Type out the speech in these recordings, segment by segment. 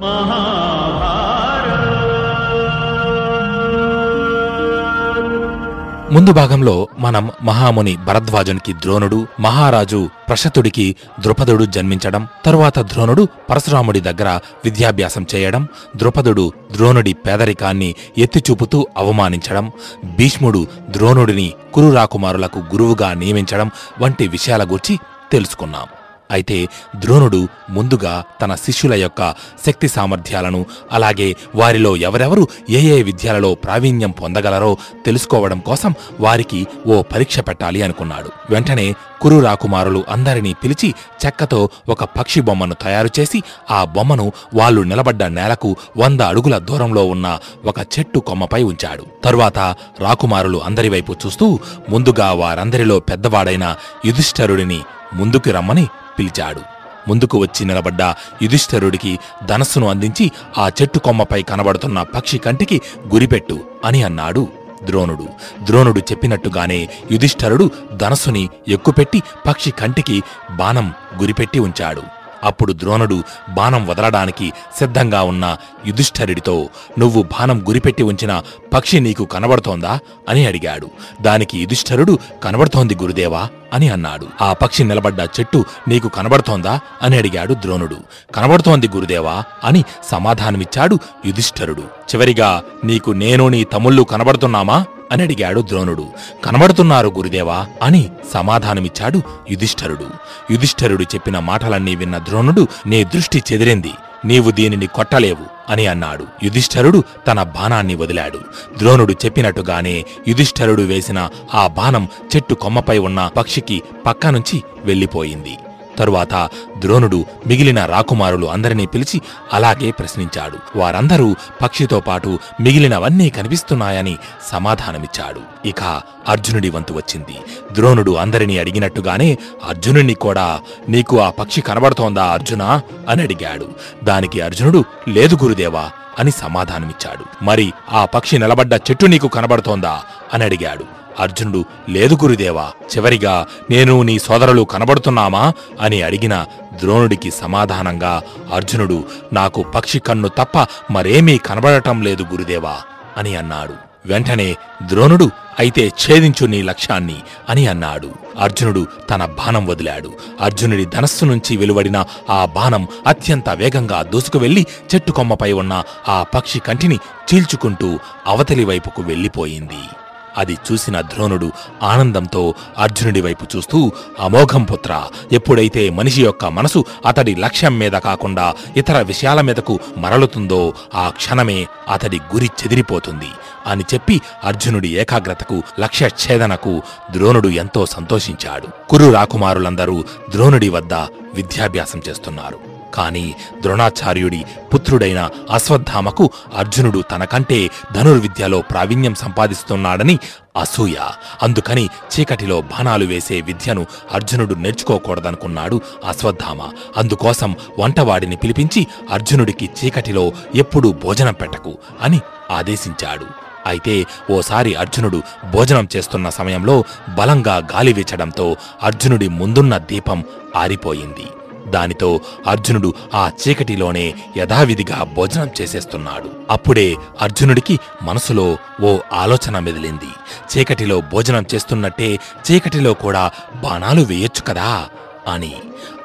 ముందు భాగంలో మనం మహాముని భరద్వాజునికి ద్రోణుడు మహారాజు ప్రశతుడికి ద్రుపదుడు జన్మించడం తరువాత ద్రోణుడు పరశురాముడి దగ్గర విద్యాభ్యాసం చేయడం ద్రుపదుడు ద్రోణుడి పేదరికాన్ని ఎత్తిచూపుతూ అవమానించడం భీష్ముడు ద్రోణుడిని కురు రాకుమారులకు గురువుగా నియమించడం వంటి విషయాల గురించి తెలుసుకున్నాం. అయితే ద్రోణుడు ముందుగా తన శిష్యుల యొక్క శక్తి సామర్థ్యాలను అలాగే వారిలో ఎవరెవరు ఏ ఏ విద్యలలో ప్రావీణ్యం పొందగలరో తెలుసుకోవడం కోసం వారికి ఓ పరీక్ష పెట్టాలి అనుకున్నాడు. వెంటనే కురు రాకుమారులు అందరినీ పిలిచి చెక్కతో ఒక పక్షి బొమ్మను తయారు చేసి ఆ బొమ్మను వాళ్ళు నిలబడ్డ నేలకు వంద అడుగుల దూరంలో ఉన్న ఒక చెట్టు కొమ్మపై ఉంచాడు. తరువాత రాకుమారులు అందరి వైపు చూస్తూ ముందుగా వారందరిలో పెద్దవాడైన యుధిష్ఠరుడిని ముందుకు రమ్మని పిలిచాడు. ముందుకు వచ్చి నిలబడ్డ యుధిష్ఠరుడికి ధనస్సును అందించి ఆ చెట్టు కొమ్మపై కనబడుతున్న పక్షి కంటికి గురిపెట్టు అని అన్నాడు ద్రోణుడు. ద్రోణుడు చెప్పినట్టుగానే యుధిష్ఠరుడు ధనస్సుని ఎక్కుపెట్టి పక్షి కంటికి బాణం గురిపెట్టి ఉంచాడు. అప్పుడు ద్రోణుడు బాణం వదలడానికి సిద్ధంగా ఉన్న యుధిష్ఠరుడితో నువ్వు బాణం గురిపెట్టి ఉంచిన పక్షి నీకు కనబడుతోందా? అని అడిగాడు. దానికి యుధిష్ఠరుడు కనబడుతోంది గురుదేవా అని అన్నాడు. ఆ పక్షి నిలబడ్డ చెట్టు నీకు కనబడుతోందా? అని అడిగాడు ద్రోణుడు. కనబడుతోంది గురుదేవా అని సమాధానమిచ్చాడు యుధిష్ఠరుడు. చివరిగా నీకు నేను నీ తమ్ముళ్ళు కనబడుతున్నామా? అని అడిగాడు ద్రోణుడు. కనబడుతున్నారు గురుదేవా అని సమాధానమిచ్చాడు యుధిష్ఠరుడు. యుధిష్ఠరుడు చెప్పిన మాటలన్నీ విన్న ద్రోణుడు నీ దృష్టి చెదిరింది. నీవు దీనిని కొట్టలేవు అని అన్నాడు. యుధిష్ఠరుడు తన బాణాన్ని వదిలాడు. ద్రోణుడు చెప్పినట్టుగానే యుధిష్ఠరుడు వేసిన ఆ బాణం చెట్టు కొమ్మపై ఉన్న పక్షికి పక్క నుంచి వెళ్ళిపోయింది. తరువాత ద్రోణుడు మిగిలిన రాకుమారులు అందరినీ పిలిచి అలాగే ప్రశ్నించాడు. వారందరూ పక్షితో పాటు మిగిలినవన్నీ కనిపిస్తున్నాయని సమాధానమిచ్చాడు. ఇక అర్జునుడి వంతు వచ్చింది. ద్రోణుడు అందరినీ అడిగినట్టుగానే అర్జునుడిని కూడా నీకు ఆ పక్షి కనబడుతోందా అర్జునా? అని అడిగాడు. దానికి అర్జునుడు లేదు గురుదేవా అని సమాధానమిచ్చాడు. మరి ఆ పక్షి నిలబడ్డ చెట్టు నీకు కనబడుతోందా? అని అడిగాడు. అర్జునుడు లేదు గురుదేవా చివరిగా నేను నీ సోదరులు కనబడుతున్నామా? అని అడిగిన ద్రోణుడికి సమాధానంగా అర్జునుడు నాకు పక్షి కన్ను తప్ప మరేమీ కనబడటం లేదు గురుదేవా అని అన్నాడు. వెంటనే ద్రోణుడు అయితే ఛేదించు నీ లక్ష్యాన్ని అని అన్నాడు. అర్జునుడు తన బాణం వదిలాడు. అర్జునుడి ధనస్సు నుంచి వెలువడిన ఆ బాణం అత్యంత వేగంగా దూసుకువెళ్ళి చెట్టు కొమ్మపై ఉన్న ఆ పక్షి కంటిని చీల్చుకుంటూ అవతలి వైపుకు వెళ్ళిపోయింది. అది చూసిన ద్రోణుడు ఆనందంతో అర్జునుడి వైపు చూస్తూ అమోఘం పుత్ర ఎప్పుడైతే మనిషి యొక్క మనసు అతడి లక్ష్యం మీద కాకుండా ఇతర విషయాల మీదకు మరలుతుందో ఆ క్షణమే అతడి గురి చెదిరిపోతుంది అని చెప్పి అర్జునుడి ఏకాగ్రతకు లక్ష్యఛేదనకు ద్రోణుడు ఎంతో సంతోషించాడు. కురు రాకుమారులందరూ ద్రోణుడి వద్ద విద్యాభ్యాసం చేస్తున్నారు. కాని ద్రోణాచార్యుడి పుత్రుడైన అశ్వత్థామకు అర్జునుడు తనకంటే ధనుర్విద్యలో ప్రావీణ్యం సంపాదిస్తున్నాడని అసూయ. అందుకని చీకటిలో బాణాలు వేసే విద్యను అర్జునుడు నేర్చుకోకూడదనుకున్నాడు అశ్వత్థామ. అందుకోసం వంటవాడిని పిలిపించి అర్జునుడికి చీకటిలో ఎప్పుడూ భోజనం పెట్టకు అని ఆదేశించాడు. అయితే ఓసారి అర్జునుడు భోజనం చేస్తున్న సమయంలో బలంగా గాలి వీచడంతో అర్జునుడి ముందున్న దీపం ఆరిపోయింది. దానితో అర్జునుడు ఆ చీకటిలోనే యథావిధిగా భోజనం చేసేస్తున్నాడు. అప్పుడే అర్జునుడికి మనసులో ఓ ఆలోచన మెదిలింది. చీకటిలో భోజనం చేస్తున్నట్టే చీకటిలో కూడా బాణాలు వేయొచ్చు కదా? అని.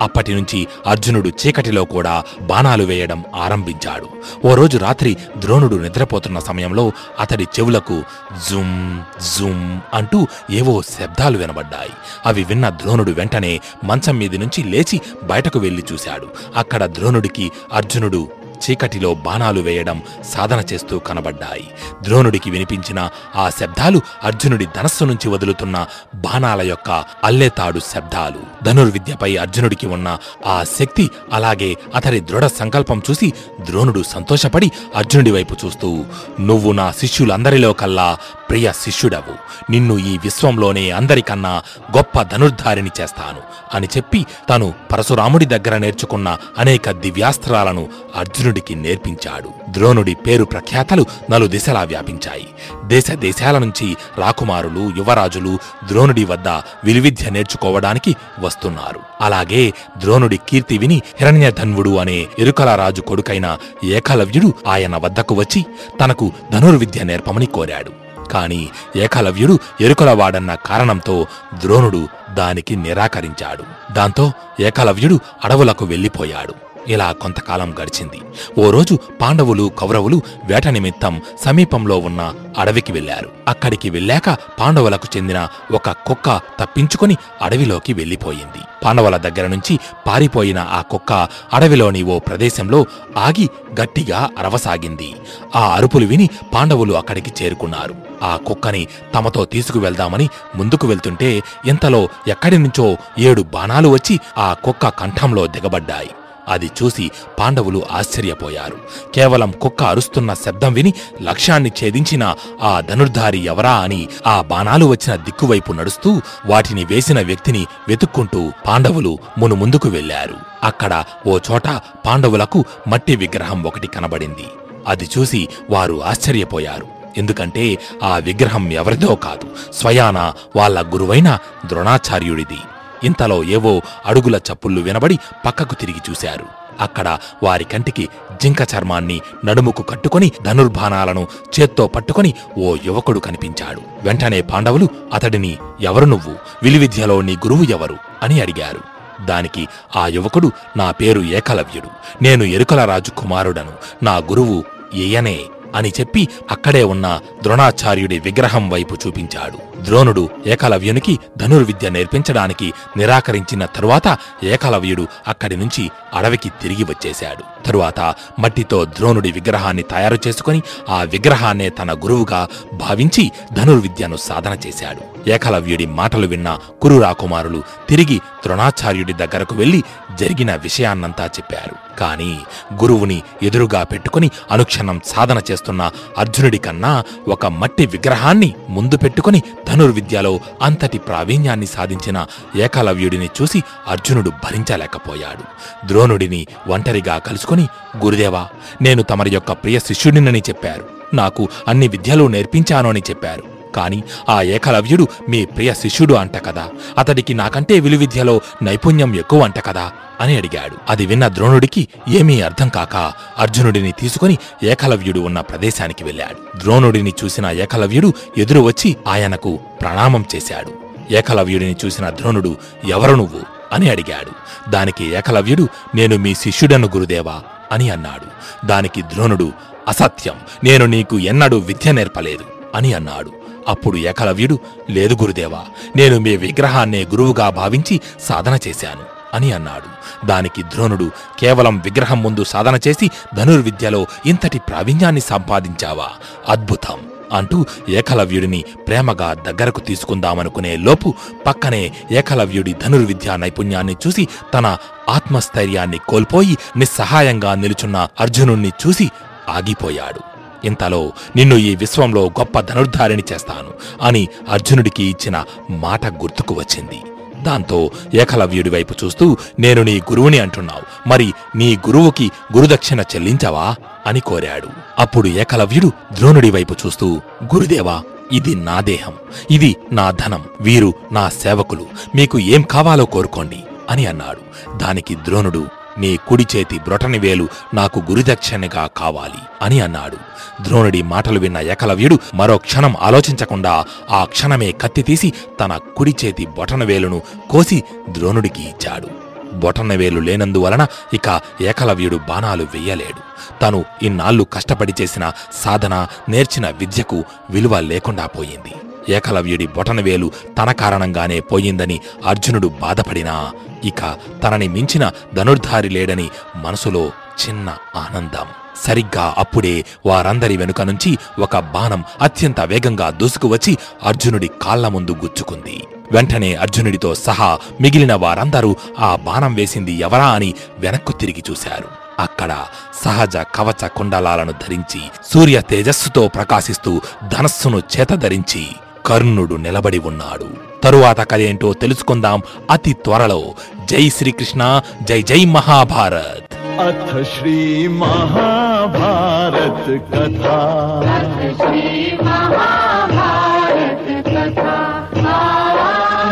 అప్పటి నుంచి అర్జునుడు చీకటిలో కూడా బాణాలు వేయడం ఆరంభించాడు. ఓ రోజు రాత్రి ద్రోణుడు నిద్రపోతున్న సమయంలో అతడి చెవులకు జుమ్ జుమ్ అంటూ ఏవో శబ్దాలు వినబడ్డాయి. అవి విన్న ద్రోణుడు వెంటనే మంచం మీది నుంచి లేచి బయటకు వెళ్ళి చూశాడు. అక్కడ ద్రోణుడికి అర్జునుడు చీకటిలో బాణాలు వేయడం సాధన చేస్తూ కనబడ్డాయి. ద్రోణుడికి వినిపించిన ఆ శబ్దాలు అర్జునుడి ధనస్సు నుంచి వదులుతున్న బాణాల యొక్క అల్లెతాడు శబ్దాలు. ధనుర్విద్యపై అర్జునుడికి ఉన్న ఆ శక్తి అలాగే అతడి దృఢ సంకల్పం చూసి ద్రోణుడు సంతోషపడి అర్జునుడి వైపు చూస్తూ నువ్వు నా శిష్యులందరిలో కల్లా ప్రియ శిష్యుడవు. నిన్ను ఈ విశ్వంలోనే అందరికన్నా గొప్ప ధనుర్ధారిని చేస్తాను అని చెప్పి తను పరశురాముడి దగ్గర నేర్చుకున్న అనేక దివ్యాస్త్రాలను అర్జునుడి ద్రోణుడికి నేర్పించాడు. ద్రోణుడి పేరు ప్రఖ్యాతలు నలు దిశలా వ్యాపించాయి. దేశ దేశాల నుంచి రాకుమారులు యువరాజులు ద్రోణుడి వద్ద విలువిద్య నేర్చుకోవడానికి వస్తున్నారు. అలాగే ద్రోణుడి కీర్తి విని హిరణ్యధన్వుడు అనే ఇరుకల రాజు కొడుకైన ఏకలవ్యుడు ఆయన వద్దకు వచ్చి తనకు ధనుర్విద్య నేర్పమని కోరాడు. కాని ఏకలవ్యుడు ఎరుకలవాడన్న కారణంతో ద్రోణుడు దానికి నిరాకరించాడు. దాంతో ఏకలవ్యుడు అడవులకు వెళ్ళిపోయాడు. ఇలా కొంతకాలం గడిచింది. ఓ రోజు పాండవులు కౌరవులు వేట నిమిత్తం సమీపంలో ఉన్న అడవికి వెళ్ళారు అక్కడికి వెళ్ళాక పాండవులకు చెందిన ఒక కుక్క తప్పించుకొని అడవిలోకి వెళ్ళిపోయింది. పాండవుల దగ్గర నుంచి పారిపోయిన ఆ కుక్క అడవిలోని ఓ ప్రదేశంలో ఆగి గట్టిగా అరవసాగింది. ఆ అరుపులు విని పాండవులు అక్కడికి చేరుకున్నారు. ఆ కుక్కని తమతో తీసుకువెళ్దామని ముందుకు వెళ్తుంటే ఇంతలో ఎక్కడి నుంచో ఏడు బాణాలు వచ్చి ఆ కుక్క కంఠంలో దిగబడ్డాయి. అది చూసి పాండవులు ఆశ్చర్యపోయారు. కేవలం కుక్క అరుస్తున్న శబ్దం విని లక్ష్యాన్ని ఛేదించిన ఆ ధనుర్ధారి ఎవరా అని ఆ బాణాలు వచ్చిన దిక్కువైపు నడుస్తూ వాటిని వేసిన వ్యక్తిని వెతుక్కుంటూ పాండవులు మును ముందుకు వెళ్ళారు అక్కడ ఓ చోట పాండవులకు మట్టి విగ్రహం ఒకటి కనబడింది. అది చూసి వారు ఆశ్చర్యపోయారు. ఎందుకంటే ఆ విగ్రహం ఎవరిదో కాదు. స్వయాన వాళ్ళ గురువైన ద్రోణాచార్యుడిది. ఇంతలో ఏవో అడుగుల చప్పుళ్ళు వినబడి పక్కకు తిరిగి చూశారు. అక్కడ వారి కంటికి జింక చర్మాన్ని నడుముకు కట్టుకొని ధనుర్బాణాలను చేత్తో పట్టుకొని ఓ యువకుడు కనిపించాడు. వెంటనే పాండవులు అతడిని ఎవరు నువ్వు? విలువిద్యలో నీ గురువు ఎవరు? అని అడిగారు. దానికి ఆ యువకుడు నా పేరు ఏకలవ్యుడు. నేను ఎరుకల రాజు కుమారుడను నా గురువు ఏయనే అని చెప్పి అక్కడే ఉన్న ద్రోణాచార్యుడి విగ్రహం వైపు చూపించాడు. ద్రోణుడు ఏకలవ్యునికి ధనుర్విద్య నేర్పించడానికి నిరాకరించిన తరువాత ఏకలవ్యుడు అక్కడి నుంచి అడవికి తిరిగి వచ్చేశాడు. తరువాత మట్టితో ద్రోణుడి విగ్రహాన్ని తయారు చేసుకుని ఆ విగ్రహాన్నే తన గురువుగా భావించి ధనుర్విద్యను సాధన చేశాడు. ఏకలవ్యుడి మాటలు విన్న కురు రాకుమారులు తిరిగి ద్రోణాచార్యుడి దగ్గరకు వెళ్ళి జరిగిన విషయాన్నంతా చెప్పారు. కాని గురువుని ఎదురుగా పెట్టుకుని అనుక్షణం సాధన చేస్తున్న అర్జునుడి కన్నా ఒక మట్టి విగ్రహాన్ని ముందు పెట్టుకుని ధనుర్విద్యలో అంతటి ప్రావీణ్యాన్ని సాధించిన ఏకలవ్యుడిని చూసి అర్జునుడు భరించలేకపోయాడు. ద్రోణుడిని ఒంటరిగా కలుసుకుని గురుదేవా నేను తమరి యొక్క ప్రియ శిష్యుడినని చెప్పారు. నాకు అన్ని విద్యలు నేర్పించాను అని చెప్పారు. కాని ఆ ఏకలవ్యుడు మీ ప్రియ శిష్యుడు అంట కదా. అతడికి నాకంటే విలువిద్యలో నైపుణ్యం ఎక్కువ అంట కదా అని అడిగాడు. అది విన్న ద్రోణుడికి ఏమీ అర్థం కాక అర్జునుడిని తీసుకుని ఏకలవ్యుడు ఉన్న ప్రదేశానికి వెళ్ళాడు. ద్రోణుడిని చూసిన ఏకలవ్యుడు ఎదురు వచ్చి ఆయనకు ప్రణామం చేశాడు. ఏకలవ్యుడిని చూసిన ద్రోణుడు ఎవరు నువ్వు? అని అడిగాడు. దానికి ఏకలవ్యుడు నేను మీ శిష్యుడను గురుదేవా? అని అన్నాడు. దానికి ద్రోణుడు అసత్యం. నేను నీకు ఎన్నడూ విద్య నేర్పలేదు. అని అన్నాడు. అప్పుడు ఏకలవ్యుడు లేదు గురుదేవా నేను మీ విగ్రహాన్నే గురువుగా భావించి సాధన చేశాను అని అన్నాడు. దానికి ద్రోణుడు కేవలం విగ్రహం ముందు సాధన చేసి ధనుర్విద్యలో ఇంతటి ప్రావీణ్యాన్ని సంపాదించావా? అద్భుతం అంటూ ఏకలవ్యుడిని ప్రేమగా దగ్గరకు తీసుకుందామనుకునే లోపు పక్కనే ఏకలవ్యుడి ధనుర్విద్యా నైపుణ్యాన్ని చూసి తన ఆత్మస్థైర్యాన్ని కోల్పోయి నిస్సహాయంగా నిలుచున్న అర్జునుణ్ణి చూసి ఆగిపోయాడు. ఇంతలో నిన్ను ఈ విశ్వంలో గొప్ప ధనుర్ధారిని చేస్తాను అని అర్జునుడికి ఇచ్చిన మాట గుర్తుకు వచ్చింది. దాంతో ఏకలవ్యుడి వైపు చూస్తూ నేను నీ గురువుని అంటున్నావు. మరి నీ గురువుకి గురుదక్షిణ చెల్లించవా? అని కోరాడు. అప్పుడు ఏకలవ్యుడు ద్రోణుడి వైపు చూస్తూ గురుదేవా ఇది నా దేహం. ఇది నా ధనం. వీరు నా సేవకులు. మీకు ఏం కావాలో కోరుకోండి. అని అన్నాడు. దానికి ద్రోణుడు నీ కుడి చేతి బ్రొటనివేలు నాకు గురిదక్షిణగా కావాలి అని అన్నాడు. ద్రోణుడి మాటలు విన్న ఏకలవ్యుడు మరో క్షణం ఆలోచించకుండా ఆ క్షణమే కత్తి తీసి తన కుడి చేతి బొటనవేలును కోసి ద్రోణుడికి ఇచ్చాడు. బొటనవేలు లేనందువలన ఇక ఏకలవ్యుడు బాణాలు వెయ్యలేడు తను ఇన్నాళ్ళు కష్టపడి చేసిన సాధన నేర్చిన విద్యకు విలువ లేకుండా పోయింది. ఏకలవ్యుడి బొటనవేలు తన కారణంగానే పోయిందని అర్జునుడు బాధపడినా ఇక తనని మించిన ధనుర్ధారి లేడని మనసులో చిన్న ఆనందం. సరిగ్గా అప్పుడే వారందరి వెనుక నుంచి ఒక బాణం అత్యంత వేగంగా దూసుకువచ్చి అర్జునుడి కాళ్ళ ముందు గుచ్చుకుంది. వెంటనే అర్జునుడితో సహా మిగిలిన వారందరూ ఆ బాణం వేసింది ఎవరా అని వెనక్కు తిరిగి చూశారు. అక్కడ సహజ కవచ కుండలాలను ధరించి సూర్య తేజస్సుతో ప్రకాశిస్తూ ధనస్సును చేతధరించి కర్ణుడు నిలబడి ఉన్నాడు. తరువాత కథ ఏంటో తెలుసుకుందాం అతి త్వరలో. జై శ్రీకృష్ణ జై జై మహాభారత్. అథ శ్రీ మహాభారత్ కథ.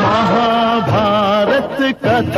మహాభారత్ కథ.